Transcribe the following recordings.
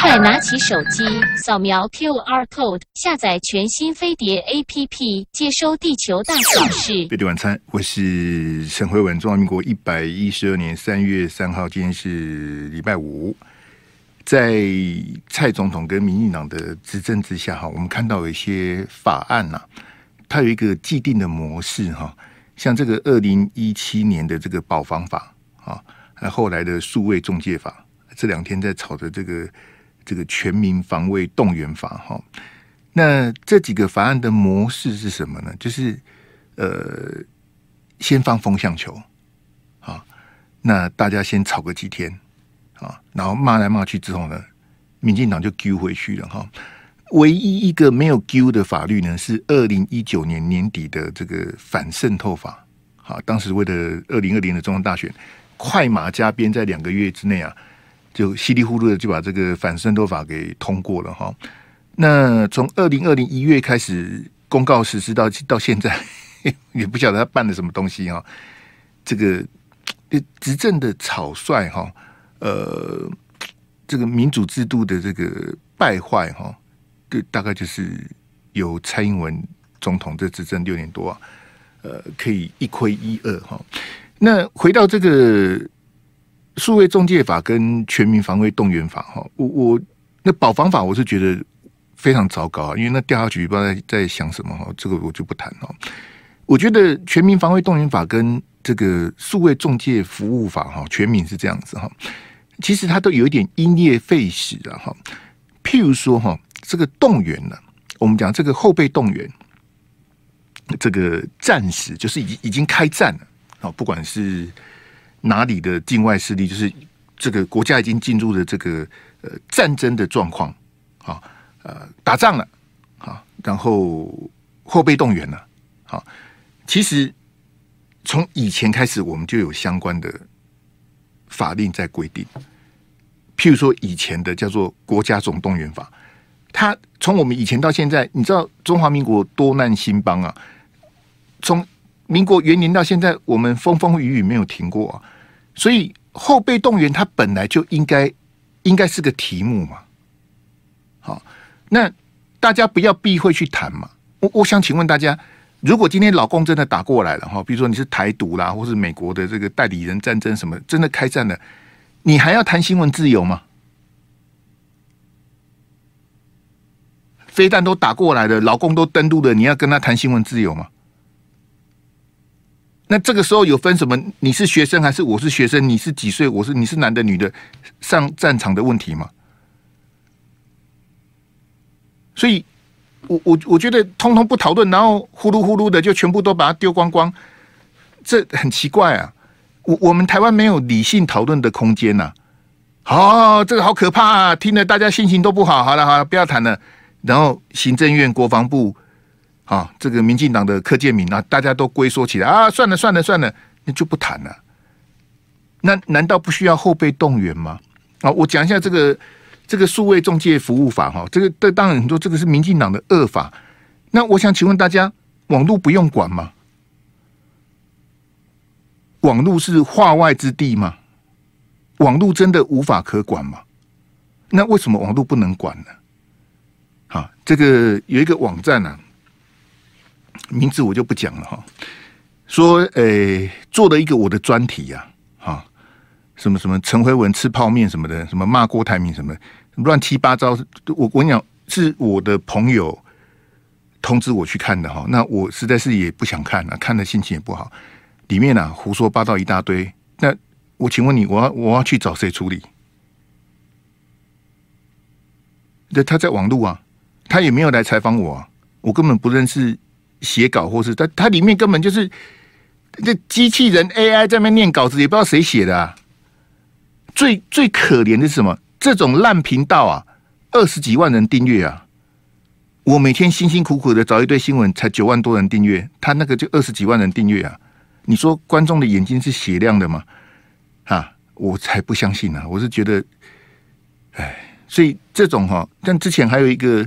快拿起手机，扫描 QR code，下载全新飞碟 APP，接收地球大小事。飞碟晚餐，我是沈辉文。中华民国一百一十二年三月三号，今天是礼拜五。在蔡总统跟民进党的执政之下，哈，我们看到有一些法案呐、它有一个既定的模式，哈，像这个二零一七年的这个保防法，啊，那后来的数位中介法。这两天在吵的这个这个全民防卫动员法哈，那这几个法案的模式是什么呢？就是呃，先放风向球啊，那大家先吵个几天啊，然后骂来骂去之后呢，民进党就丢回去了哈。唯一一个没有丢的法律呢，是二零一九年年底的这个反渗透法。好，当时为了二零二零的中央大选，快马加鞭，在两个月之内啊。就稀里糊涂的就把这个反渗透法给通过了哈。那从二零二零一月开始公告实施到到现在，也不晓得他办了什么东西哈。这个执政的草率哈，呃，这个民主制度的这个败坏哈，大概就是由蔡英文总统这执政六年多啊，呃，可以一窥一二哈。那回到这个。数位中介法跟全民防卫动员法，哈，我我那保防法我是觉得非常糟糕啊，因为那调查局不知道在在想什么哈，这个我就不谈了。我觉得全民防卫动员法跟这个数位中介服务法哈，全民是这样子哈，其实它都有一点因噎废食啊哈。譬如说哈，这个动员呢，我们讲这个后备动员，这个战时就是已已经开战了啊，不管是。哪里的境外势力，就是这个国家已经进入了这个呃战争的状况，啊呃打仗了，啊然后后备动员了，啊其实从以前开始我们就有相关的法令在规定，譬如说以前的叫做国家总动员法，它从我们以前到现在，你知道中华民国多难兴邦啊，从民国元年到现在，我们风风雨雨没有停过啊。所以后备动员，它本来就应该应该是个题目嘛。好，那大家不要避讳去谈嘛。我我想请问大家，如果今天老公真的打过来了哈，比如说你是台独啦，或是美国的这个代理人战争什么，真的开战了，你还要谈新闻自由吗？飞弹都打过来了，老公都登陆了，你要跟他谈新闻自由吗？那这个时候有分什么？你是学生还是我是学生？你是几岁？我是你是男的女的？上战场的问题吗？所以，我我我觉得通通不讨论，然后呼噜呼噜的就全部都把它丢光光，这很奇怪啊！我我们台湾没有理性讨论的空间呐、好、哦，这个好可怕啊！听了大家心情都不好。好了好了，不要谈了。然后行政院、国防部。啊，这个民进党的柯建铭啊，大家都龟缩起来啊！算了算了算了，那就不谈了。那难道不需要后备动员吗？啊，我讲一下这个这个数位中介服务法哈，这个这当然很多这个是民进党的恶法。那我想请问大家，网络不用管吗？网络是化外之地吗？网络真的无法可管吗？那为什么网络不能管呢？啊，这个有一个网站啊。名字我就不讲了哈，说诶、做了一个我的专题呀，哈，什么什么陈辉文吃泡面什么的，什么骂郭台铭什么乱七八糟，我我跟你讲，是我的朋友通知我去看的哈，那我实在是也不想看了，看的心情也不好，里面啊胡说八道一大堆，那我请问你，我要我要去找谁处理？那他在网路啊，他也没有来采访我啊，我根本不认识。写稿或是它，它里面根本就是这机器人 AI 在那念稿子，也不知道谁写的啊。最最可怜的是什么？这种烂频道啊，二十几万人订阅啊！我每天辛辛苦苦的找一堆新闻，才九万多人订阅，他那个就二十几万人订阅啊！你说观众的眼睛是雪亮的吗？啊，我才不相信呢、我是觉得，哎，所以这种哈，但之前还有一个，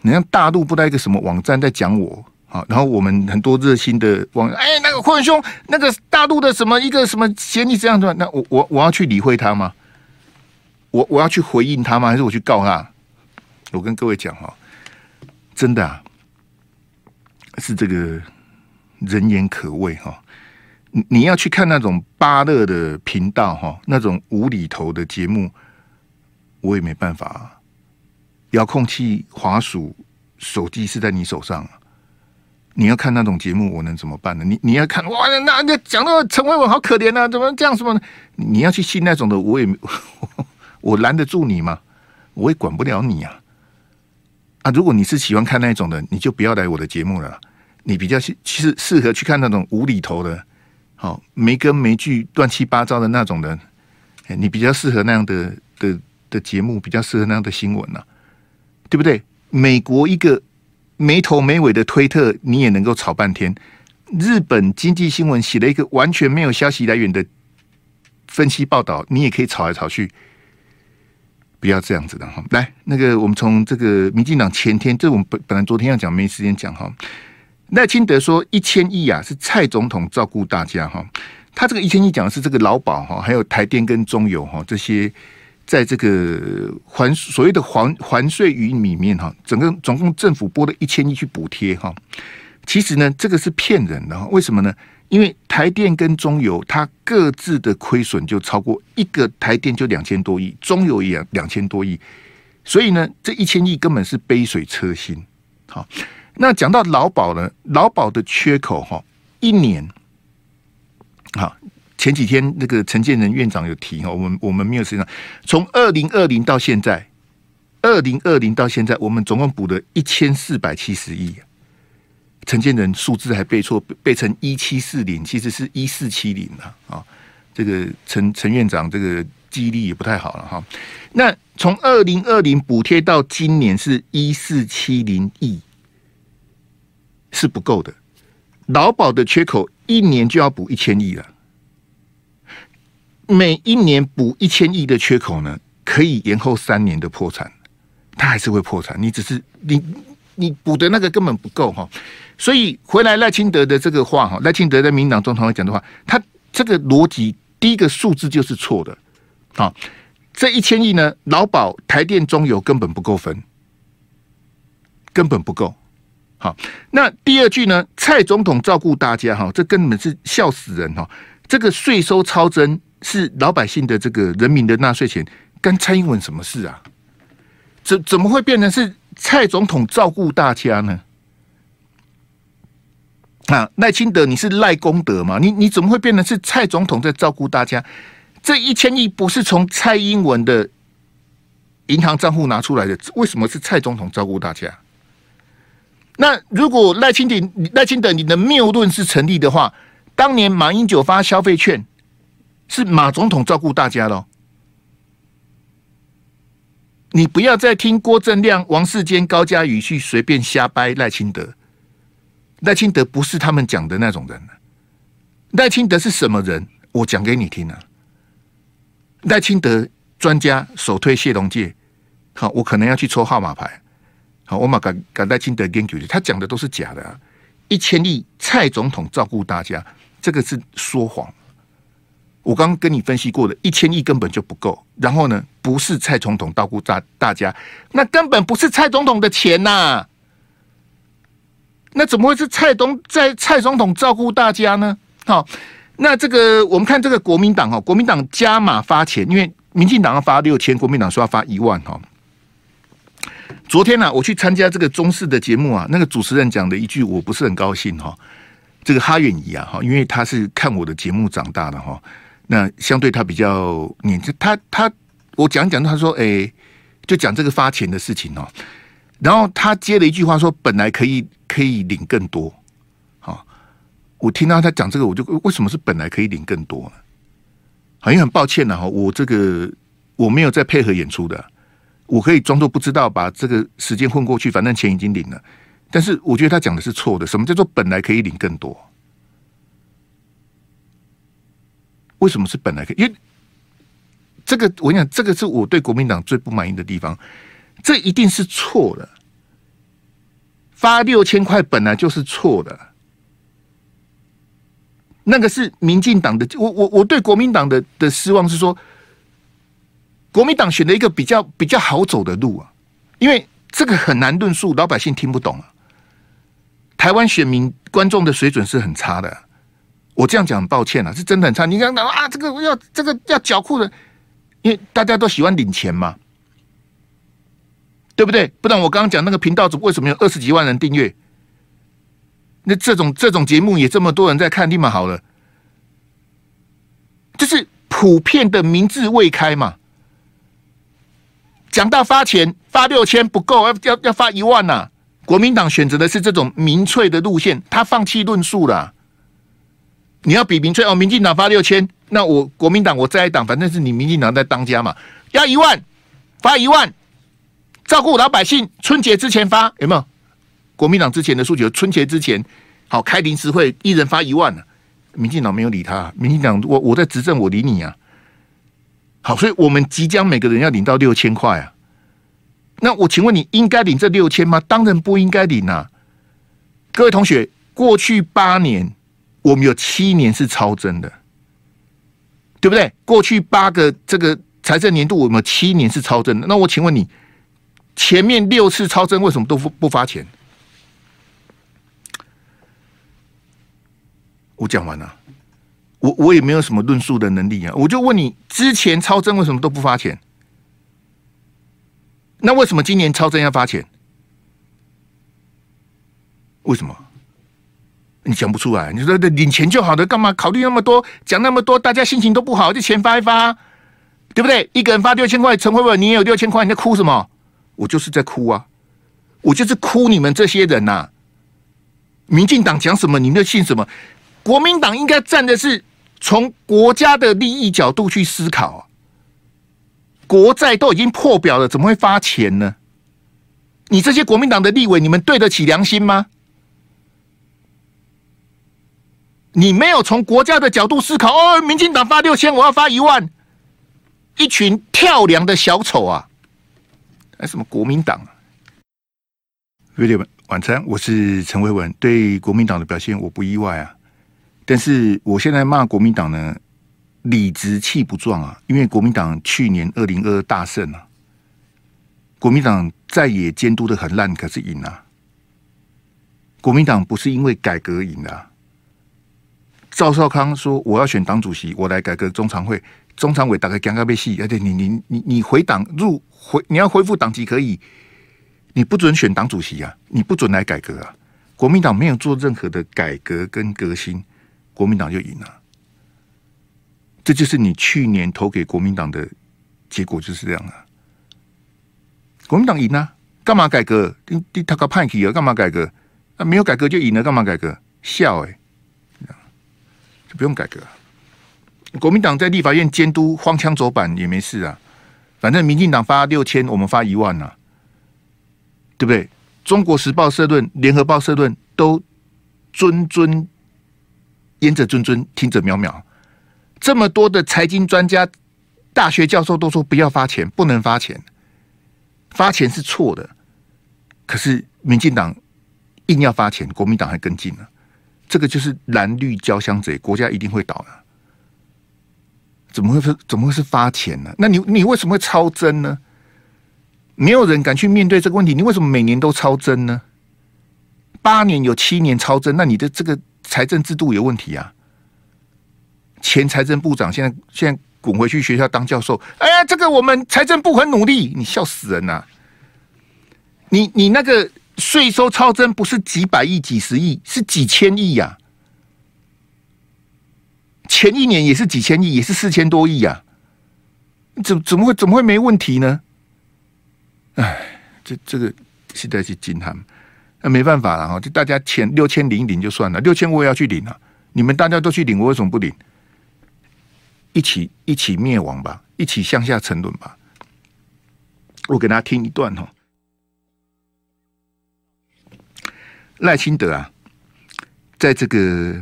你像大陆不带一个什么网站在讲我。好，然后我们很多热心的网友，哎，那个坤兄，那个大陆的什么一个什么嫌你这样的，那我我我要去理会他吗？我我要去回应他吗？还是我去告他？我跟各位讲哈，真的啊，是这个人言可畏哈。你你要去看那种芭乐的频道哈，那种无厘头的节目，我也没办法啊。遥控器、滑鼠、手机是在你手上，你要看那种节目，我能怎么办呢？你你要看哇，那那讲到陈伟文好可怜啊，怎么这样什么？你要去信那种的，我也 我拦得住你吗？我也管不了你啊。啊，如果你是喜欢看那种的，你就不要来我的节目了。你比较其实适合去看那种无厘头的，好没根没据、乱七八糟的那种的。你比较适合那样的的的节目，比较适合那样的新闻呐，对不对？美国一个没头没尾的推特，你也能够炒半天。日本经济新闻写了一个完全没有消息来源的分析报道，你也可以炒来炒去。不要这样子的哈，来，那个我们从这个民进党前天，这我们本本来昨天要讲，没时间讲哈。赖清德说一千亿啊，是蔡总统照顾大家哈。他这个一千亿讲的是这个劳保哈，还有台电跟中油哈这些，在这个还所谓的还还税于里面哈，整个总共政府拨了一千亿去补贴哈。其实呢，这个是骗人的哈，为什么呢？因为台电跟中油，它各自的亏损就超过一个台电就两千多亿，中油也两千多亿，所以呢，这一千亿根本是杯水车薪。好，那讲到劳保呢，劳保的缺口哈，一年，好，前几天那个陈建仁院长有提哈，我们我们没有时间，从二零二零到现在，二零二零到现在，我们总共补了一千四百七十亿。陈建仁数字还背错，背成一七四零，其实是一四七零啊！啊，这个陈陈院长这个记忆力也不太好了哈。那从二零二零补贴到今年是一四七零亿，是不够的。劳保的缺口一年就要补一千亿了，每一年补一千亿的缺口呢，可以延后三年的破产，他还是会破产。你只是你你补的那个根本不够哈。所以回来赖清德的这个话哈，赖清德在民党总统会讲的话，他这个逻辑第一个数字就是错的，好，这一千亿呢，劳保、台电、中油根本不够分，根本不够。好，那第二句呢，蔡总统照顾大家哈，这根本是笑死人哈，这个税收超征是老百姓的这个人民的纳税钱，跟蔡英文什么事啊？怎怎么会变成是蔡总统照顾大家呢？啊，赖清德，你是赖功德吗？你你怎么会变成是蔡总统在照顾大家？这一千亿不是从蔡英文的银行账户拿出来的，为什么是蔡总统照顾大家？那如果赖清德赖清德你的谬论是成立的话，当年马英九发消费券是马总统照顾大家喽？你不要再听郭正亮、王世坚、高嘉宇去随便瞎掰赖清德。赖清德不是他们讲的那种人。赖清德是什么人？我讲给你听啊。赖清德专家首推谢龙介，好，我可能要去抽号码牌。好，我马赶赶赖清德研究他讲的都是假的。一千亿蔡总统照顾大家，这个是说谎。我刚刚跟你分析过的，一千亿根本就不够。然后呢，不是蔡总统照顾大大家，那根本不是蔡总统的钱呐、那怎么会是蔡东在蔡总统照顾大家呢？好，那这个我们看这个国民党哈，国民党加码发钱，因为民进党要发六千，国民党说要发一万哈。昨天呢、我去参加这个中视的节目啊，那个主持人讲的一句我不是很高兴哈。这个哈远仪啊哈，因为他是看我的节目长大的哈，那相对他比较年轻，他他我讲讲，他说哎、就讲这个发钱的事情哦。然后他接了一句话说：“本来可以可以领更多。”好，我听到他讲这个，我就为什么是本来可以领更多呢？好像很抱歉了哈，我这个我没有在配合演出的，我可以装作不知道，把这个时间混过去，反正钱已经领了。但是我觉得他讲的是错的。什么叫做本来可以领更多？为什么是本来可以？因为这个我跟你讲，这个是我对国民党最不满意的地方。这一定是错的，发六千块本来就是错的，那个是民进党的。我我我对国民党的的失望是说，国民党选了一个比较比较好走的路啊，因为这个很难论述，老百姓听不懂啊。台湾选民观众的水准是很差的，我这样讲很抱歉啊，是真的很差。你看啊，这个要这个要缴库的，因为大家都喜欢领钱嘛，对不对？不然我刚刚讲那个频道主为什么有二十几万人订阅？那这种这种节目也这么多人在看，立马好了，就是普遍的民智未开嘛。讲到发钱发六千不够，要要要发一万呐、国民党选择的是这种民粹的路线，他放弃论述了。你要比民粹哦，民进党发六千，那我国民党我在党，反正是你民进党在当家嘛，要一万发一万，照顾老百姓，春节之前发有没有？国民党之前的诉求，春节之前好开临时会，一人发一万呢。民进党没有理他，民进党我我在执政，我理你啊。好，所以我们即将每个人要领到六千块啊。那我请问你应该领这六千吗？当然不应该领啊！各位同学，过去八年我们有七年是超增的，对不对？过去八个这个财政年度我们七年是超增的。那我请问你，前面六次超增为什么都不不发钱？我讲完了，我我也没有什么论述的能力啊！我就问你，之前超增为什么都不发钱？那为什么今年超增要发钱？为什么？你讲不出来？你说的领钱就好的，干嘛考虑那么多？讲那么多，大家心情都不好，就钱发一发，对不对？一个人发六千块，陈慧文，你也有六千块，你在哭什么？我就是在哭啊！我就是哭你们这些人呐、民进党讲什么，你们就信什么？国民党应该站的是从国家的利益角度去思考。国债都已经破表了，怎么会发钱呢？你这些国民党的立委，你们对得起良心吗？你没有从国家的角度思考哦。民进党发六千，我要发一万，一群跳梁的小丑啊！还什么国民党啊？Video 晚餐，我是陈维文，对国民党的表现我不意外啊，但是我现在骂国民党呢？理直气不壮啊！因为国民党去年二零二二大胜啊，国民党在野监督的很烂，可是赢啊。国民党不是因为改革赢的。赵少康说：“我要选党主席，我来改革中常会。中常委大概刚刚被戏，而且你你你你回党入回，你要恢复党籍可以，你不准选党主席啊！你不准来改革啊！国民党没有做任何的改革跟革新，国民党就赢了。”这就是你去年投给国民党的结果，就是这样啊！国民党赢啊，干嘛改革？你你他个叛逆啊，干嘛改革？啊，没有改革就赢了，干嘛改革？笑哎、不用改革。国民党在立法院监督荒腔走板也没事啊，反正民进党发六千，我们发一万呐、啊，对不对？中国时报社论、联合报社论都谆谆言者谆谆，听者渺渺。这么多的财经专家、大学教授都说不要发钱，不能发钱，发钱是错的。可是民进党硬要发钱，国民党还跟进了，这个就是蓝绿交相贼，国家一定会倒的。怎么会是怎么会是发钱呢？那你你为什么会超增呢？没有人敢去面对这个问题，你为什么每年都超增呢？八年有七年超增，那你的这个财政制度有问题啊！前财政部长现在现在滚回去学校当教授。哎呀，这个我们财政部很努力，你笑死人呐、你你那个税收超增不是几百亿、几十亿，是几千亿呀、前一年也是几千亿，也是四千多亿呀、啊？怎怎么会怎么会没问题呢？哎，这这个实在是惊叹，那没办法了哈，就大家钱六千领一领就算了，六千我也要去领啊！你们大家都去领，我为什么不领？一起一起灭亡吧，一起向下沉沦吧。我给大家听一段哈，赖清德啊，在这个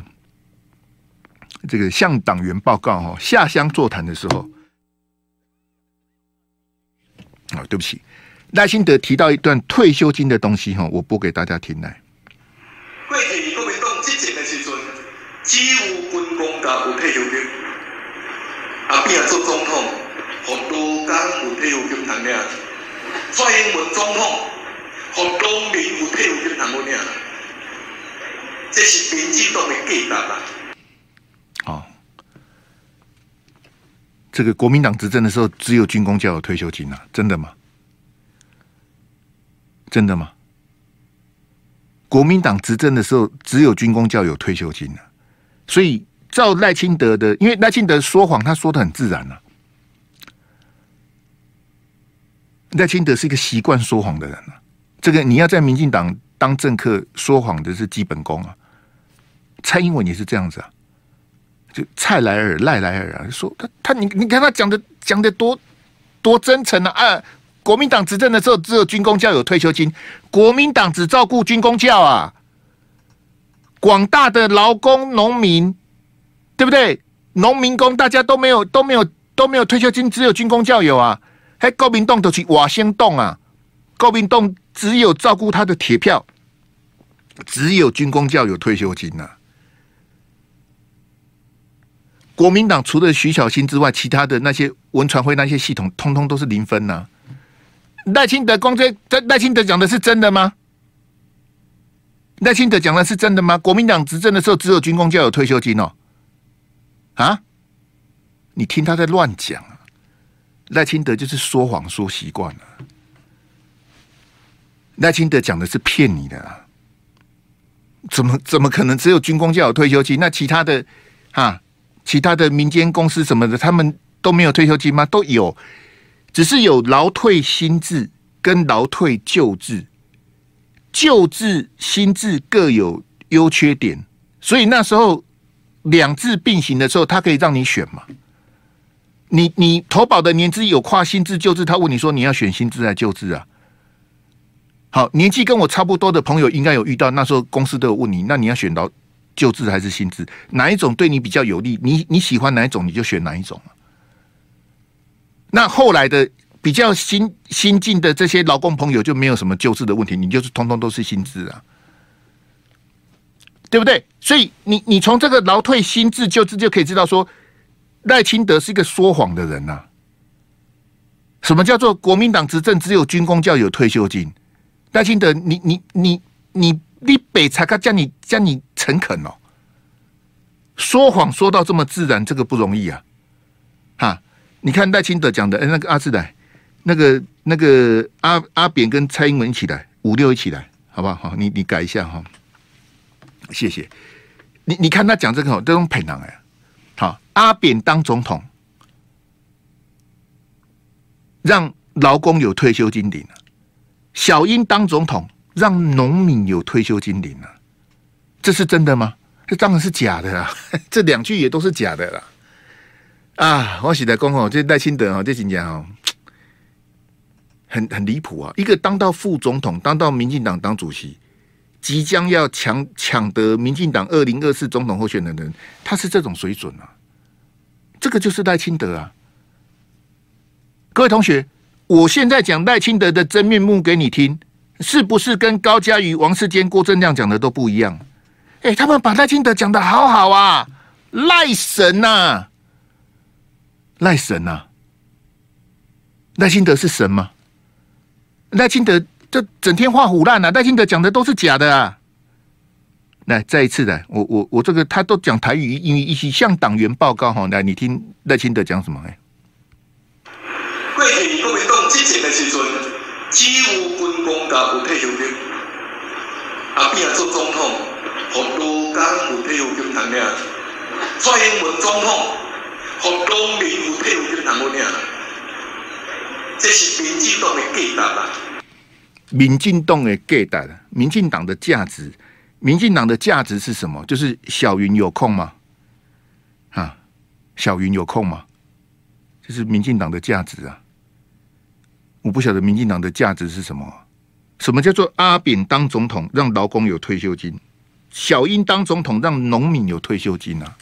这个向党员报告哈下乡座谈的时候，啊，对不起，赖清德提到一段退休金的东西哈，我播给大家听来。过去国民党执政的时阵，只有军公甲有退休金。阿扁做总统，和劳工有退休金通领，蔡英文总统和农民有退休金通领，这是民进党的假答案。哦，这个国民党执政的时候，只有军工教有退休金啊？真的吗？真的吗？国民党执政的时候，只有军工教有退休金啊？所以照赖清德的，因为赖清德说谎，他说的很自然啊。赖清德是一个习惯说谎的人啊，这个你要在民进党当政客说谎的是基本功啊。蔡英文也是这样子啊，就蔡莱尔赖莱尔啊，说他他你你看他讲的讲的多多真诚啊！啊，国民党执政的时候只有军公教有退休金，国民党只照顾军公教啊，广大的劳工农民，对不对？农民工大家都没有都没有都没有退休金，只有军公教有啊。还国民党都去瓦先洞啊！国民党只有照顾他的铁票，只有军公教有退休金呐、啊。国民党除了徐小新之外，其他的那些文传会那些系统，通通都是零分呐、赖清德公这这赖清德讲的是真的吗？赖清德讲的是真的吗？国民党执政的时候，只有军工教有退休金哦。啊？你听他在乱讲啊！赖清德就是说谎说习惯了，赖清德讲的是骗你的啊，怎么怎么可能只有军工教有退休金？那其他的啊，其他的民间公司什么的，他们都没有退休金吗？都有，只是有劳退新制跟劳退旧制，旧制新制各有优缺点，所以那时候两制并行的时候，他可以让你选嘛。你你投保的年资有跨新制旧制，他问你说你要选新制还是旧制啊？好，年纪跟我差不多的朋友应该有遇到，那时候公司都有问你，那你要选到旧制还是新制？哪一种对你比较有利？你你喜欢哪一种你就选哪一种。那后来的比较新新进的这些劳工朋友就没有什么旧制的问题，你就是通通都是新制啊，对不对？所以你你从这个劳退新制旧制就可以知道说。赖清德是一个说谎的人呐、什么叫做国民党执政只有军公教有退休金？赖清德，你你你你你北才他叫你叫你诚恳哦！说谎说到这么自然，这个不容易啊！哈，你看赖清德讲的，哎，那个阿志来，那个那个阿阿扁跟蔡英文一起来，五六一起来，好不好？好，你你改一下哈，谢谢。你你看他讲这个哦，这种配囊哎。好，阿扁当总统，让劳工有退休金领了；小英当总统，让农民有退休金领了。这是真的吗？这当然是假的啦！这两句也都是假的啦！啊，我写在公哦，这赖清德哦，这几年哦，很很离谱啊！一个当到副总统，当到民进党当主席。即将要抢抢得民进党二零二四总统候选人的人，他是这种水准啊！这个就是赖清德啊！各位同学，我现在讲赖清德的真面目给你听，是不是跟高嘉瑜、王世坚、郭正亮讲的都不一样？哎，他们把赖清德讲的好好啊，赖神呐，赖神呐！赖清德是神吗？赖清德。这整天画虎烂啊！赖清德讲的都是假的啊！来，再一次来，我我我这个他都讲台语，英语一起向党员报告哈。来，你听赖清德讲什么？哎，过去国民党执政的时阵，只有军公教有退休金，阿扁做总统，和劳工有退休金谈咩？蔡英文总统和农民有退休金谈咩？这是民进党的假答案。民进党的给的，民进党的价值，民进党的价值是什么？就是小云有空吗？啊，小云有空吗？这是民进党的价值啊！我不晓得民进党的价值是什么？什么叫做阿扁当总统让劳工有退休金，小英当总统让农民有退休金啊？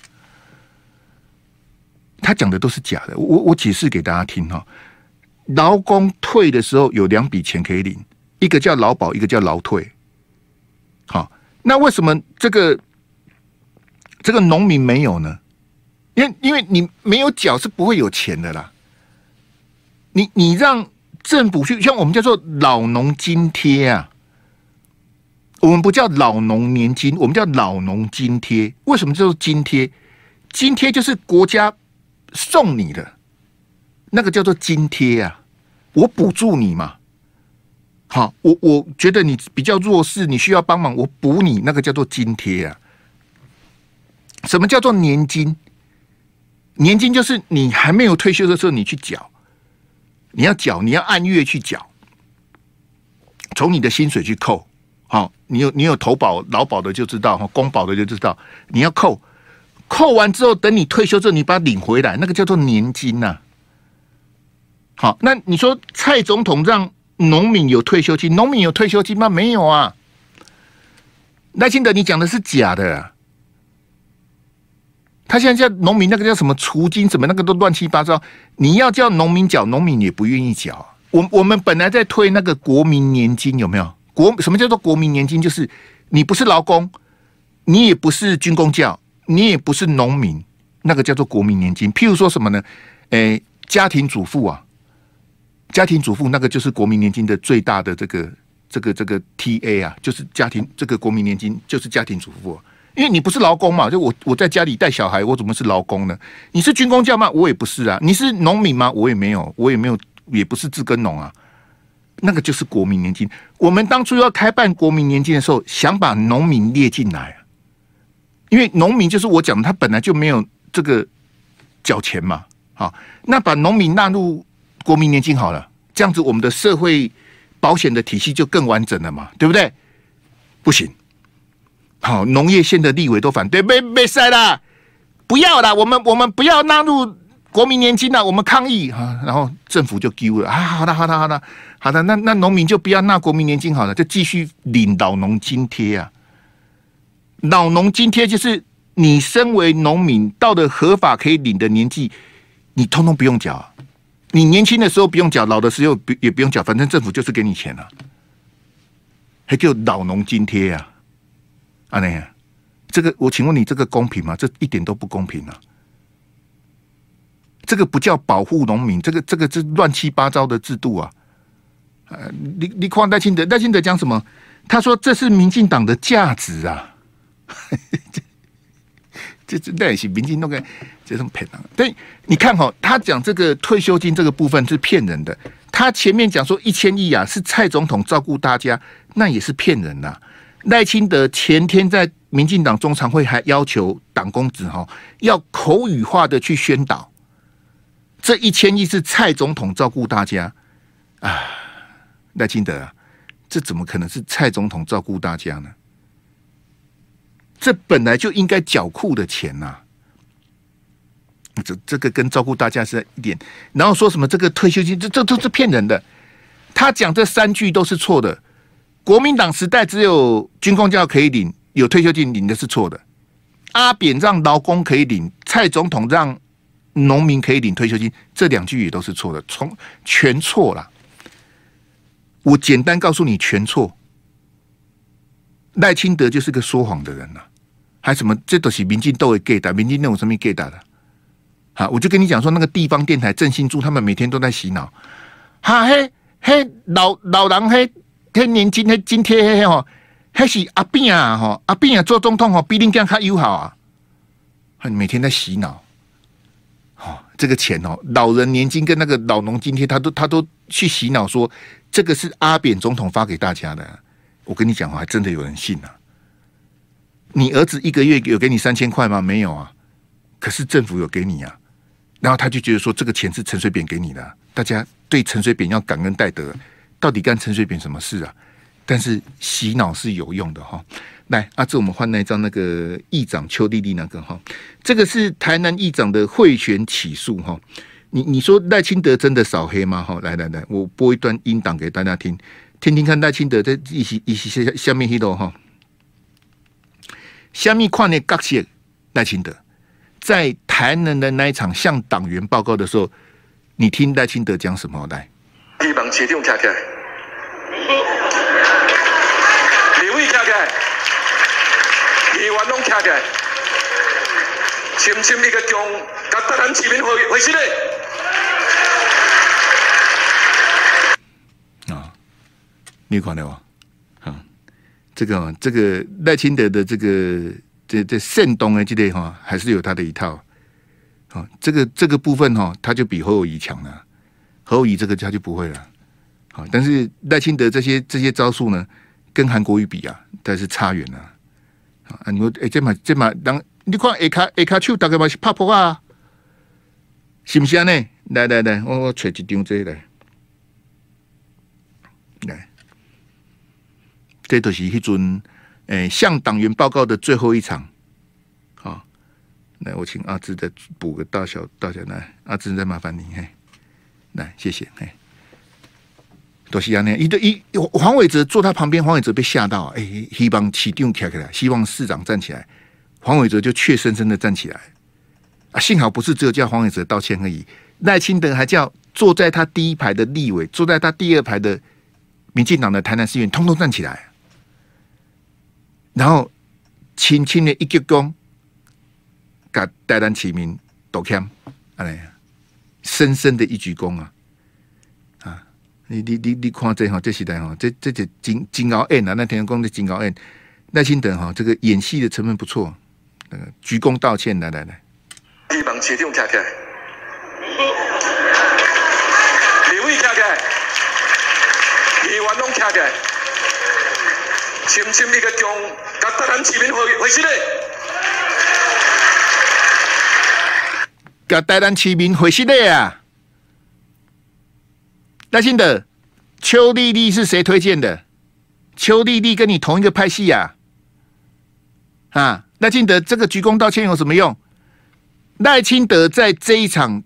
他讲的都是假的。我我解释给大家听哈，劳工退的时候有两笔钱可以领。一个叫劳保，一个叫劳退。好，那为什么这个这个农民没有呢？因为因为你没有缴是不会有钱的啦。你你让政府去，像我们叫做老农津贴啊，我们不叫老农年金，我们叫老农津贴。为什么叫做津贴？津贴就是国家送你的，那个叫做津贴啊，我补助你嘛。好，我我觉得你比较弱势，你需要帮忙，我补你，那个叫做津贴啊。什么叫做年金？年金就是你还没有退休的时候，你去缴，你要缴，你要按月去缴，从你的薪水去扣。好，你有你有投保劳保的就知道，哈，公保的就知道，你要扣，扣完之后，等你退休之后，你把它领回来，那个叫做年金呐、好，那你说蔡总统让农民有退休金，农民有退休金吗？没有啊。赖清德，你讲的是假的、啊。他现在叫农民，那个叫什么除金什么，那个都乱七八糟。你要叫农民缴，农民也不愿意缴。我我们本来在推那个国民年金，有没有？国什么叫做国民年金？就是你不是劳工，你也不是军公教，你也不是农民，那个叫做国民年金。譬如说什么呢？诶，家庭主妇啊，家庭主妇那个就是国民年金的最大的这个这个这个 TA 啊，就是家庭这个国民年金就是家庭主妇。因为你不是劳工嘛，就我我在家里带小孩，我怎么是劳工呢？你是军公教吗？我也不是啊。你是农民吗？我也没有，我也没有，也不是自耕农啊。那个就是国民年金。我们当初要开办国民年金的时候，想把农民列进来，因为农民就是我讲的，他本来就没有这个缴钱嘛。好，那把农民纳入国民年金好了，这样子我们的社会保险的体系就更完整了嘛，对不对？不行。好，农业县的立委都反对，没没塞啦，不要啦，我们我们不要纳入国民年金了，我们抗议。啊，然后政府就丢了。啊，好的好的好的好的，那那农民就不要纳国民年金好了，就继续领老农津贴啊，老农津贴就是你身为农民到了合法可以领的年纪，你通通不用缴，你年轻的时候不用缴，老的时候不也不用缴，反正政府就是给你钱了，啊，还叫老农津贴啊。阿内，这个我请问你，这个公平吗？这一点都不公平啊！这个不叫保护农民，这个这个这乱七八糟的制度啊！呃，你你看赖清德，赖清德讲什么？他说这是民进党的价值啊！这这那也是民进党个这种骗人。对，你看哈，他讲这个退休金这个部分是骗人的。他前面讲说一千亿啊，是蔡总统照顾大家，那也是骗人呐。赖清德前天在民进党中常会还要求党公子哈，要口语化的去宣导，这一千亿是蔡总统照顾大家啊，赖清德啊，这怎么可能是蔡总统照顾大家呢？这本来就应该缴库的钱呐，这这个跟照顾大家是一点，然后说什么这个退休金，这这都是骗人的，他讲这三句都是错的。国民党时代只有军公教可以领，有退休金领的是错的。阿扁让劳工可以领，蔡总统让农民可以领退休金，这两句也都是错的，从全错了。我简单告诉你，全错。赖清德就是个说谎的人呐、还什么？这都是民进都会给的，民进党有什么给的？好，我就跟你讲说，那个地方电台郑兴柱他们每天都在洗脑。哈嘿嘿，老老人嘿。天年金迄津贴迄吼，还是阿扁啊吼，阿扁啊做总统吼，比恁更较友好啊！每天在洗脑，哦，这个钱哦，老人年金跟那个老农津贴，他都他都去洗脑说这个是阿扁总统发给大家的。我跟你讲，还真的有人信啊！你儿子一个月有给你三千块吗？没有啊，可是政府有给你啊。然后他就觉得说这个钱是陈水扁给你的，大家对陈水扁要感恩戴德。到底干陈水扁什么事啊？但是洗脑是有用的哈。来，阿志，我们换那张那个议长邱莉莉那个哈，这个是台南议长的贿选起诉哈。你你说赖清德真的扫黑吗？哈，来来来，我播一段音档给大家听，听听看赖清德在一些一些下下面一段哈。下面跨年感谢赖清德在台南的那一场向党员报告的时候，你听赖清德讲什么？来。希望市长站起来。李伟站起来，议员拢站起来。深深一个中，甲台湾市民回回信嘞。你看到吗？啊，这个这个赖清德的这个这这煽动的这类哈，还是有他的一套。啊，这个这个部分哈，他就比侯友谊强了。侯友宜这个他就不会了。好，但是赖清德这些这些招数呢，跟韩国瑜比啊，但是差远了。啊，你说哎，这嘛这嘛，当你看下卡下卡手大概嘛是拍破啊，是不是啊？呢，来来来，我我揣一张这来，来，这都是一尊诶向党员报告的最后一场。好，来，我请阿志再补个大小大小来，阿志再麻烦你嘿，来谢谢嘿。都是这样，一对一黄伟哲坐他旁边，黄伟哲被吓到，哎、欸，希望起定起来，希望市长站起来，黄伟哲就怯生生的站起来，啊，幸好不是只有叫黄伟哲道歉而已，赖清德还叫坐在他第一排的立委，坐在他第二排的民进党的台南市议员，通通站起来，然后轻轻的一鞠躬，给戴丹起名道歉，深深的一鞠躬啊。啊你你你你看这哈，这时代哈，这这这金金鳌宴啊，那天公的金鳌宴，耐心等哈，这个演戏的成分不错，那个鞠躬道歉，来来来，希望市长站起来，立委站起来，议员拢站起来，深深一个将，甲台南市民会会死嘞，甲台南市民会死嘞啊！赖清德，邱丽丽是谁推荐的？邱丽丽跟你同一个派系呀？啊，赖清德这个鞠躬道歉有什么用？赖清德在这一场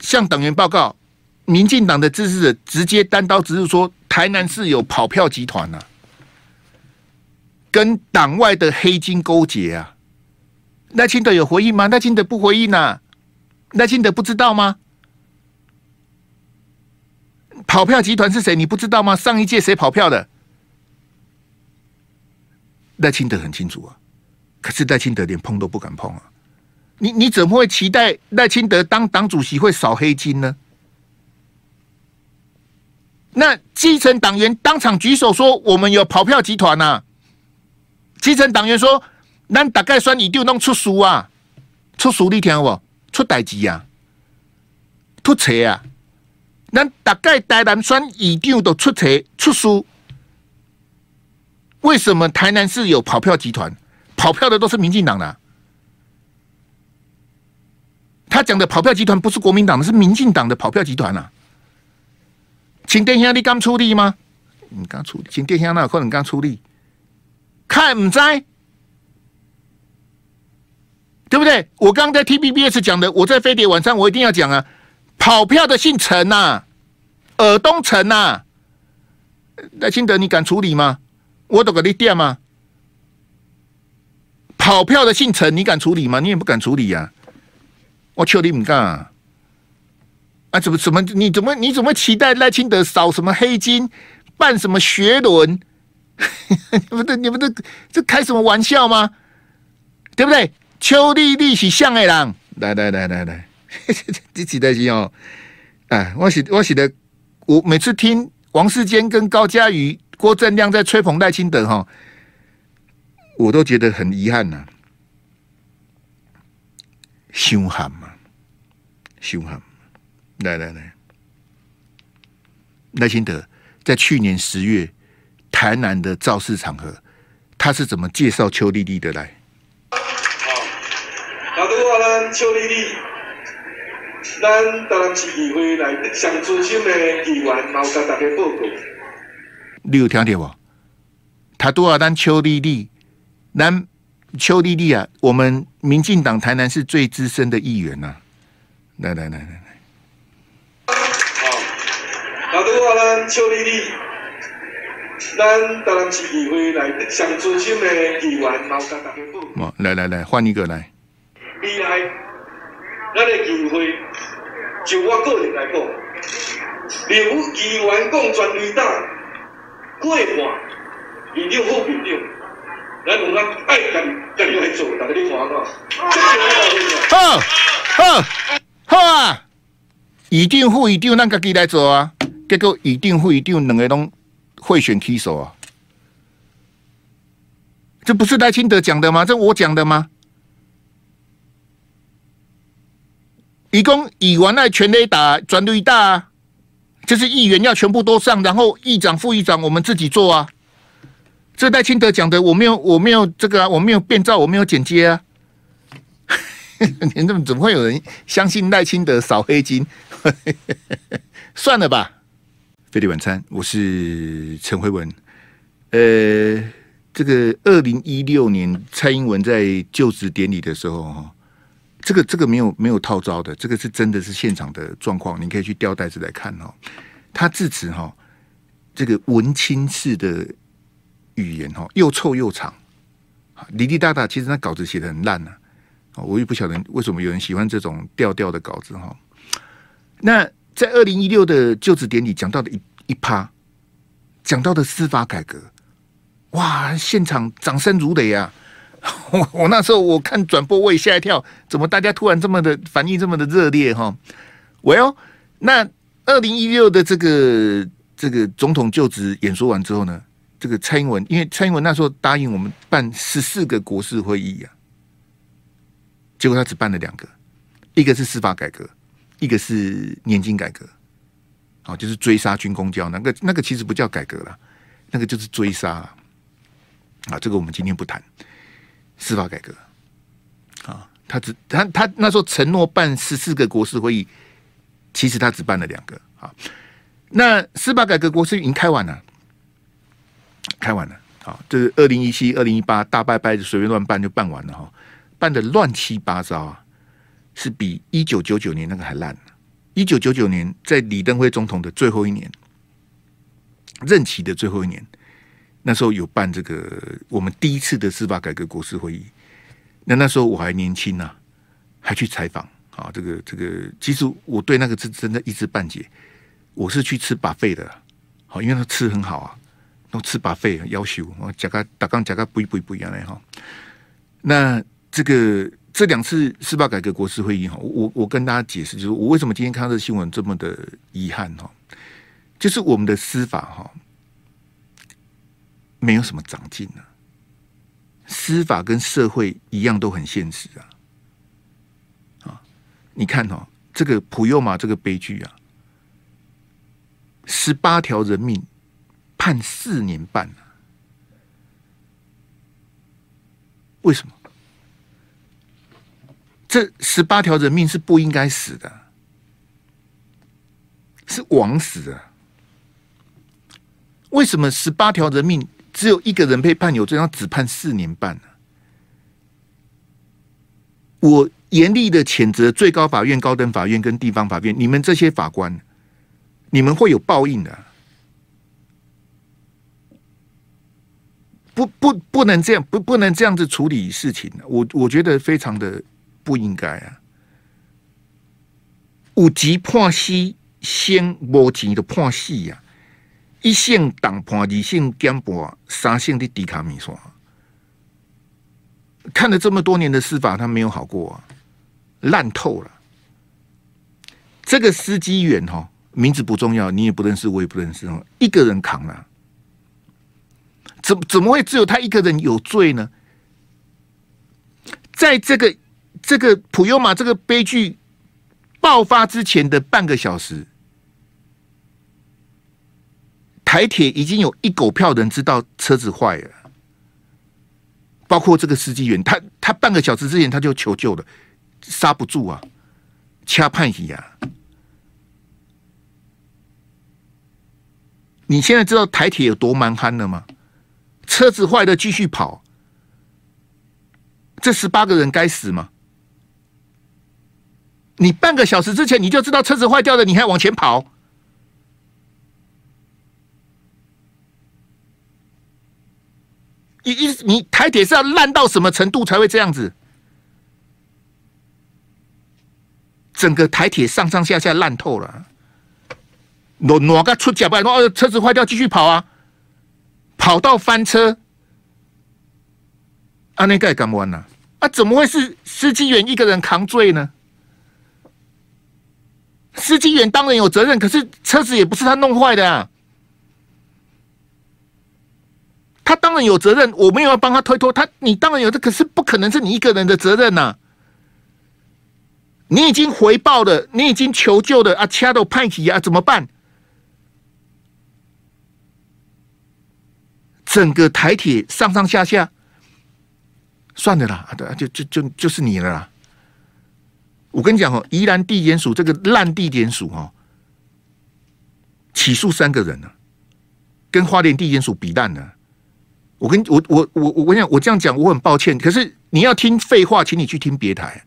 向党员报告，民进党的支持者直接单刀直入说，台南市有跑票集团啊，跟党外的黑金勾结啊。赖清德有回应吗？赖清德不回应啊？赖清德不知道吗？跑票集团是谁？你不知道吗？上一届谁跑票的？赖清德很清楚啊，可是赖清德连碰都不敢碰啊！你你怎么会期待赖清德当党主席会扫黑金呢？那基层党员当场举手说：“我们有跑票集团呐！”基层党员说：“那大概算你就弄出书啊，出书你听不？出代志呀，出册啊！”咱大概台南选议长都出册出书，为什么台南市有跑票集团？跑票的都是民进党的。他讲的跑票集团不是国民党的，是民进党的跑票集团啊。请殿下，你刚出力吗？你刚出，请殿下那可能刚出力，看唔知，对不对？我刚刚在 T B B S 讲的，我在飞碟晚上我一定要讲啊。跑票的姓陈呐、啊，尔东陈呐、啊，赖清德，你敢处理吗？我都给你点吗？跑票的姓陈，你敢处理吗？你也不敢处理呀、啊！我求你唔干啊！啊，怎么怎么？你怎么你怎么期待赖清德扫什么黑金，办什么学伦？你们这你们这这开什么玩笑吗？对不对？邱丽丽是像的人，来来来来来。这几代人哦，哎，我是我写的，我每次听王世坚跟高嘉瑜、郭正亮在吹捧赖清德哈，我都觉得很遗憾呐、啊，凶悍嘛，凶悍，来来来，赖清德在去年十月台南的造势场合，他是怎么介绍邱丽丽的来？好，大家好，咱邱丽丽。咱台南市议会来上资深的议员，毛甲大家报告。你有听到无？他都要咱邱丽丽，咱邱丽丽啊，我们民进党台南是最资深的议员呐、啊。来来来来来，好，大家好，咱邱丽丽，咱台南市议会来上资深的议员，毛甲大家报告。来来来，换一个来。未来，咱的议会。就我个人来讲，例如议员讲全垒打过半，一定好评的。来，我们爱跟跟你来做，大家你看看。好，好，好啊！议长副议长，咱家己来做啊。结果议长副议长两个拢贿选 K 手啊？这不是赖清德讲的吗？这我讲的吗？一共议员来全垒打，专垒打，就是议员要全部都上，然后议长、副议长我们自己做啊。这赖清德讲的，我没有，我没有这个啊，我没有变造，我没有剪接啊。你怎么怎么会有人相信赖清德扫黑金？算了吧。飞利晚餐，我是陈慧文。呃，这个二零一六年蔡英文在就职典礼的时候，哈，这个这个没有没有套招的，这个是真的是现场的状况，你可以去吊带子来看哦。他致辞哈，这个文青式的语言哈，又臭又长，滴滴答答，其实那稿子写的很烂呐。我也不晓得为什么有人喜欢这种调调的稿子哈。那在二零一六的就职典礼讲到的一一趴，讲到的司法改革，哇，现场掌声如雷啊！我 我那时候我看转播我也吓一跳，怎么大家突然这么的反应这么的热烈哈？喂哦，那二零一六的这个这个总统就职演说完之后呢，这个蔡英文因为蔡英文那时候答应我们办十四个国事会议啊。结果他只办了两个，一个是司法改革，一个是年金改革，好，就是追杀军公教那个那个其实不叫改革了，那个就是追杀啊。这个我们今天不谈司法改革啊，他只他他那时候承诺办十四个国事会议，其实他只办了两个啊。那司法改革国事已经开完了，开完了啊，这是二零一七、二零一八大拜拜就随便乱办就办完了哈。办的乱七八糟啊，是比一九九九年那个还烂。一九九九年在李登辉总统的最后一年，任期的最后一年，那时候有办这个我们第一次的司法改革国事会议。那那时候我还年轻啊，还去采访啊。这个这个，其实我对那个是真的一知半解。我是去吃 buffet 的，好，因为他吃很好啊，都吃 buffet 要求，我加个打刚加个不一不一不一样的哈。那这个这两次司法改革国事会议哈，我我跟大家解释，就是我为什么今天看到这新闻这么的遗憾哈，就是我们的司法哈没有什么长进呢，司法跟社会一样都很现实啊，啊，你看哈，这个普悠玛这个悲剧啊，十八条人命判四年半，为什么？这十八条人命是不应该死的，是枉死的。为什么十八条人命只有一个人被判有罪，他只判四年半？我严厉的谴责最高法院、高等法院跟地方法院，你们这些法官，你们会有报应的。不不不能这样，不不能这样子处理事情。我我觉得非常的。不应该啊！五级判死，先无钱的判死呀！一线党判，二线干部，三线的迪卡米索，看了这么多年的司法，他没有好过啊，烂透了。这个司机员哈，名字不重要，你也不认识，我也不认识哦。一个人扛了，怎怎么会只有他一个人有罪呢？在这个。这个普悠玛这个悲剧爆发之前的半个小时，台铁已经有一狗票人知道车子坏了，包括这个司机员，他他半个小时之前他就求救了，刹不住啊，掐判死啊！你现在知道台铁有多蛮横了吗？车子坏了继续跑，这十八个人该死吗？你半个小时之前你就知道车子坏掉了，你还往前跑？你你你台铁是要烂到什么程度才会这样子？整个台铁上上下下烂透了，哪哪个出脚不？哦，车子坏掉继续跑啊，跑到翻车，啊，那该干嘛呢？啊，怎么会是司机员一个人扛罪呢？司机员当然有责任，可是车子也不是他弄坏的啊！他当然有责任，我没有要帮他推脱他，你当然有，这可是不可能是你一个人的责任呐、啊。你已经回报了，你已经求救了啊，掐都派起啊，怎么办？整个台铁上上下下，算了啦，对，就就就就是你了啦。我跟你讲哦，宜兰地检署这个烂地检署哦，起诉三个人呢，跟花莲地检署比烂呢。我跟我我我我跟你讲，我这样讲我很抱歉，可是你要听废话，请你去听别台。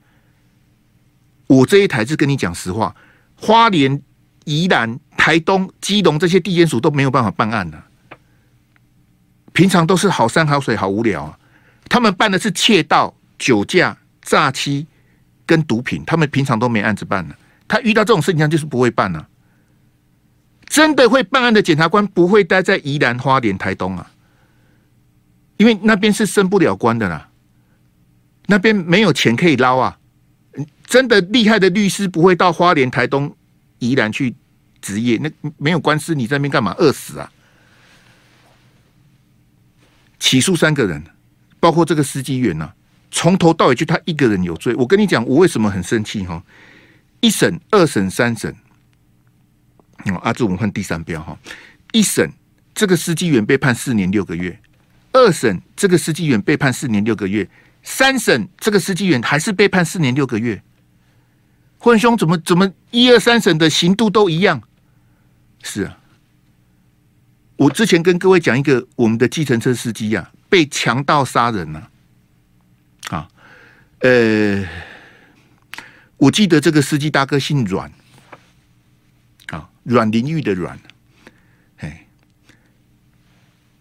我这一台是跟你讲实话，花莲、宜兰、台东、基隆这些地检署都没有办法办案的。平常都是好山好水，好无聊啊。他们办的是窃盗、酒驾、诈欺跟毒品，他们平常都没案子办呢。他遇到这种事情，他就是不会办啊。真的会办案的检察官不会待在宜兰、花莲、台东啊，因为那边是升不了官的啦，那边没有钱可以捞啊。真的厉害的律师不会到花莲、台东、宜兰去执业，那没有官司，你在那边干嘛？饿死啊！起诉三个人，包括这个司机员呐，从头到尾就他一个人有罪。我跟你讲，我为什么很生气哈？一审、二审、三审，哦，阿志，我们换第三标哈。一审这个司机员被判四年六个月，二审这个司机员被判四年六个月，三审这个司机员还是被判四年六个月。混兄怎么怎么一二三审的刑度都一样？是啊，我之前跟各位讲一个我们的计程车司机呀、啊，被强盗杀人了，啊，呃，我记得这个司机大哥姓阮啊，阮玲玉的阮，哎，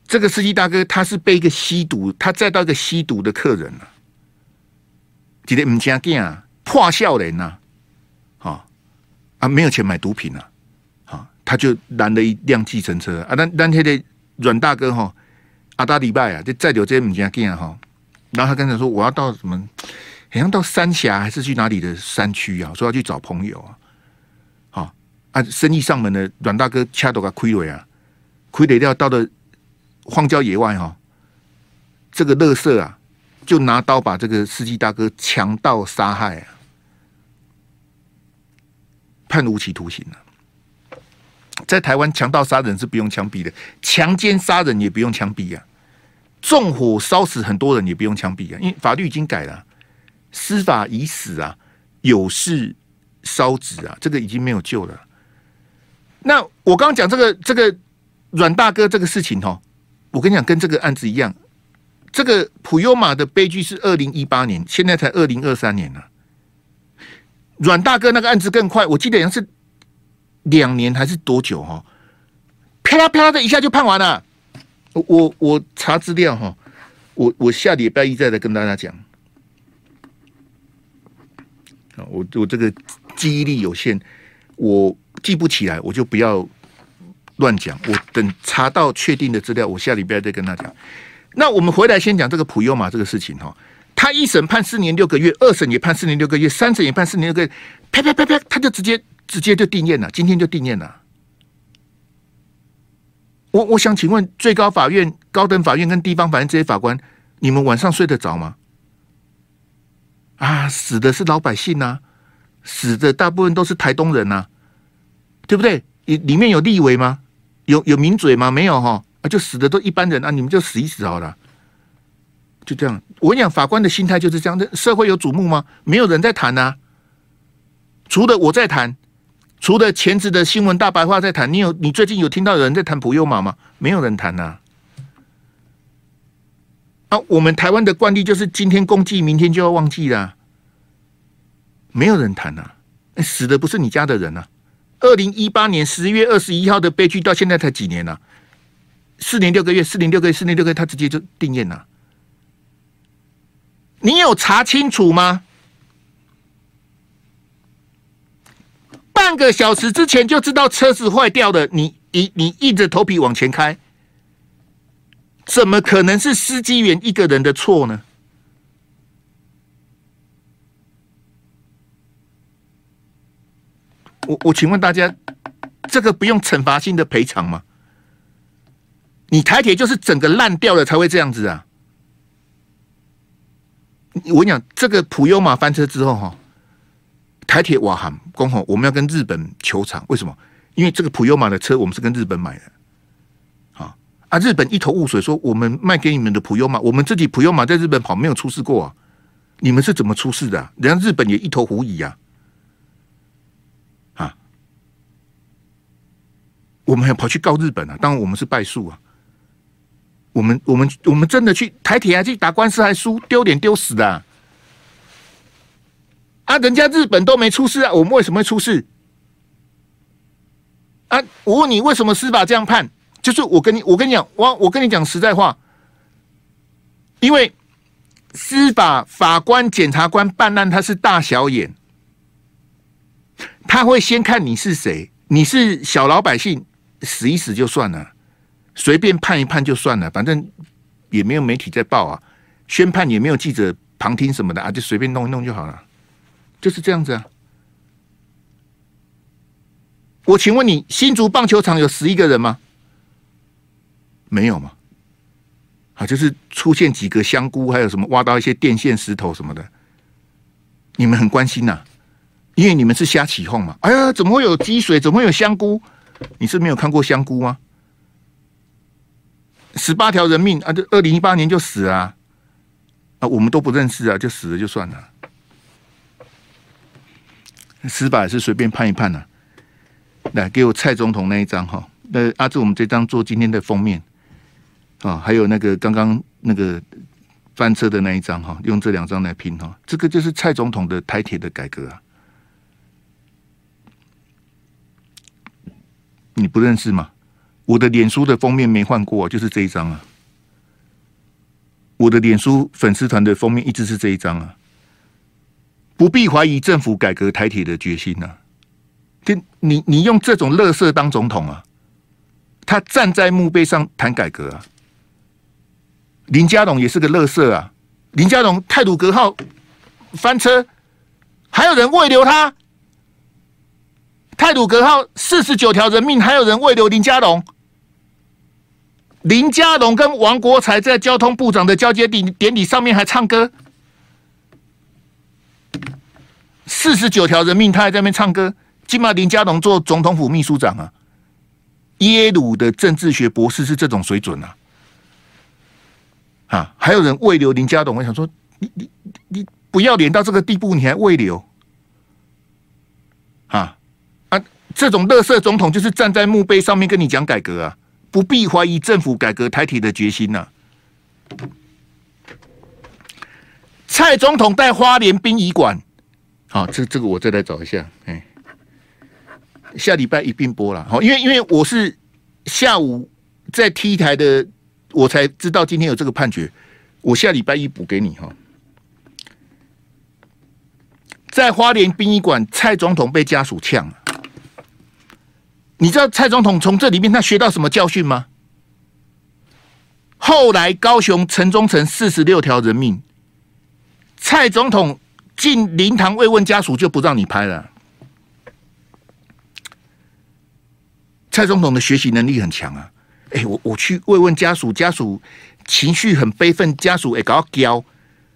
这个司机大哥他是被一个吸毒，他载到一个吸毒的客人了，记得唔加惊啊，破笑人呐。啊，没有钱买毒品了，啊，他就拦了一辆计程车啊。那那天的阮大哥哈，阿达礼拜啊，就再留这些物件给哈。然后他跟他说，我要到什么，好像到三峡还是去哪里的山区啊，说要去找朋友啊。好啊，生意上门的阮大哥掐都给亏了啊，亏了掉到了荒郊野外哈，这个乐色啊，就拿刀把这个司机大哥强盗杀害啊。判无期徒刑了。在台湾，强盗杀人是不用枪毙的，强奸杀人也不用枪毙啊，纵火烧死很多人也不用枪毙啊，因为法律已经改了，司法已死啊，有事烧纸啊，这个已经没有救了。那我刚刚讲这个这个阮大哥这个事情哦，我跟你讲，跟这个案子一样，这个普悠玛的悲剧是二零一八年，现在才二零二三年了。阮大哥那个案子更快，我记得好像是两年还是多久哈？啪啦啪啦的一下就判完了。我我查资料哈，我我下礼拜一再来跟大家讲。我我这个记忆力有限，我记不起来，我就不要乱讲。我等查到确定的资料，我下礼拜再跟他讲。那我们回来先讲这个普悠玛这个事情哈。他一审判四年六个月，二审也判四年六个月，三审也判四年六个月，啪啪啪啪，他就直接直接就定谳了，今天就定谳了。我我想请问，最高法院、高等法院跟地方法院这些法官，你们晚上睡得着吗？啊，死的是老百姓啊，死的大部分都是台东人啊，对不对？里里面有立委吗？有有名嘴吗？没有哈，啊，就死的都一般人啊，你们就死一死好了。就这样，我跟你讲，法官的心态就是这样。社会有瞩目吗？没有人在谈呐、啊，除了我在谈，除了前置的新闻大白话在谈。你有你最近有听到有人在谈普悠玛吗？没有人谈呐、啊。我们台湾的惯例就是今天公祭，明天就要忘记了，没有人谈呐、啊。死的不是你家的人呐、二零一八年十月二十一号的悲剧到现在才几年呐、四年六个月，四年六个月，四年六个月，他直接就定谳了。你有查清楚吗？半个小时之前就知道车子坏掉了，你你你硬着头皮往前开，怎么可能是司机员一个人的错呢？我我请问大家，这个不用惩罚性的赔偿吗？你台铁就是整个烂掉了才会这样子啊！我跟你讲，这个普悠玛翻车之后哈，台铁瓦罕公吼，我们要跟日本求偿，为什么？因为这个普悠玛的车我们是跟日本买的，啊啊！日本一头雾水，说我们卖给你们的普悠玛，我们自己普悠玛在日本跑没有出事过啊，你们是怎么出事的？人家日本也一头狐疑！啊，我们还跑去告日本啊，当然我们是败诉啊。我们我们我们真的去台铁还去打官司还输，丢脸丢死的啊！啊，人家日本都没出事啊，我们为什么会出事？啊，我问你，为什么司法这样判？就是我跟你我跟你讲，我我跟你讲实在话，因为司法法官、检察官办案他是大小眼，他会先看你是谁，你是小老百姓，死一死就算了。随便判一判就算了，反正也没有媒体在报啊，宣判也没有记者旁听什么的啊，就随便弄一弄就好了，就是这样子啊。我请问你，新竹棒球场有十一个人吗？没有吗？啊，就是出现几个香菇，还有什么挖到一些电线、石头什么的，你们很关心呐、因为你们是瞎起哄嘛。哎呀，怎么会有积水？怎么会有香菇？你是没有看过香菇吗？十八条人命啊！这二零一八年就死啊！啊，我们都不认识啊，就死了就算了。司法是随便判一判呐、啊。来，给我蔡总统那一张哈。那阿志，我们这张做今天的封面啊，还有那个刚刚那个翻车的那一张哈，用这两张来拼哈。这个就是蔡总统的台铁的改革啊。你不认识吗？我的脸书的封面没换过，就是这一张啊。我的脸书粉丝团的封面一直是这一张啊。不必怀疑政府改革台铁的决心啊。你你你用这种乐色当总统啊？他站在墓碑上谈改革啊。林佳龙也是个乐色啊。林佳龙太鲁阁号翻车，还有人慰留他。泰鲁阁号四十九条人命，还有人慰留林佳龙。林佳龙跟王国材在交通部长的交接典典礼上面还唱歌，四十九条人命，他还在那边唱歌。今嘛林佳龙做总统府秘书长啊，耶鲁的政治学博士是这种水准啊！啊，还有人慰留林佳龙，我想说，你你你不要脸到这个地步，你还慰留？啊！这种垃圾总统就是站在墓碑上面跟你讲改革啊！不必怀疑政府改革台铁的决心呐、啊。蔡总统带花莲殡仪馆，好，这这个我再来找一下。哎，下礼拜一并播了。好，因为因为我是下午在 T 台的，我才知道今天有这个判决。我下礼拜一补给你哈。在花莲殡仪馆，蔡总统被家属呛了。你知道蔡总统从这里面他学到什么教训吗？后来高雄城中城四十六条人命，蔡总统进灵堂慰问家属就不让你拍了。蔡总统的学习能力很强啊！哎，我我去慰问家属，家属情绪很悲愤，家属哎搞胶，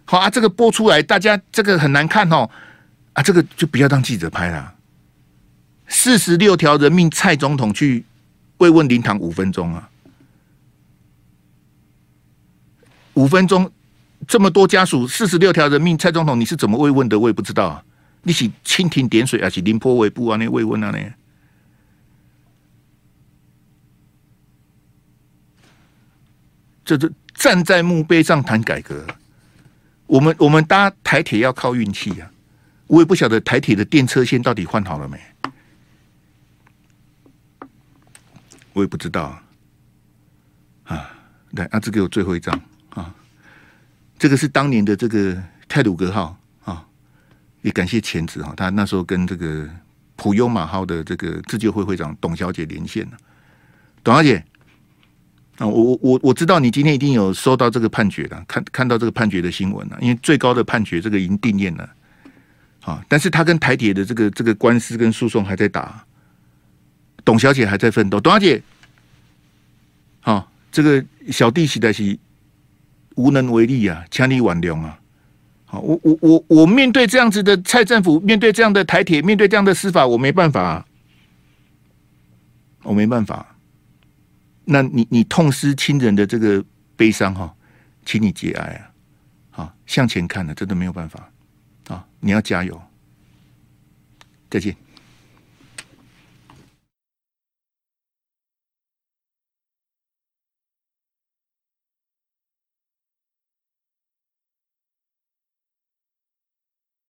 好啊，这个播出来大家这个很难看哦，啊，这个就不要当记者拍了。四十六条人命，蔡总统去慰问灵堂五分钟啊，五分钟这么多家属，四十六条人命，蔡总统你是怎么慰问的？我也不知道啊。你是蜻蜓点水，还是临坡尾部啊？那慰问啊？那这这站在墓碑上谈改革，我们我们搭台铁要靠运气呀。我也不晓得台铁的电车线到底换好了没。我也不知道。啊，啊，来，阿志给我最后一张。啊，这个是当年的这个泰鲁格号。啊，也感谢前子哈，他那时候跟这个普悠玛号的这个自救会会长董小姐连线了，董小姐啊，我我我我知道你今天一定有收到这个判决了，看看到这个判决的新闻了，因为最高的判决这个已经定谳了。啊，但是他跟台铁的这个这个官司跟诉讼还在打。董小姐还在奋斗，董小姐，好，这个小弟实在是无能为力啊，强力挽留啊！好，我我我我面对这样子的蔡政府，面对这样的台铁，面对这样的司法，我没办法啊，我没办法。那你你痛失亲人的这个悲伤哈，请你节哀啊！好，向前看了，真的没有办法啊！你要加油，再见。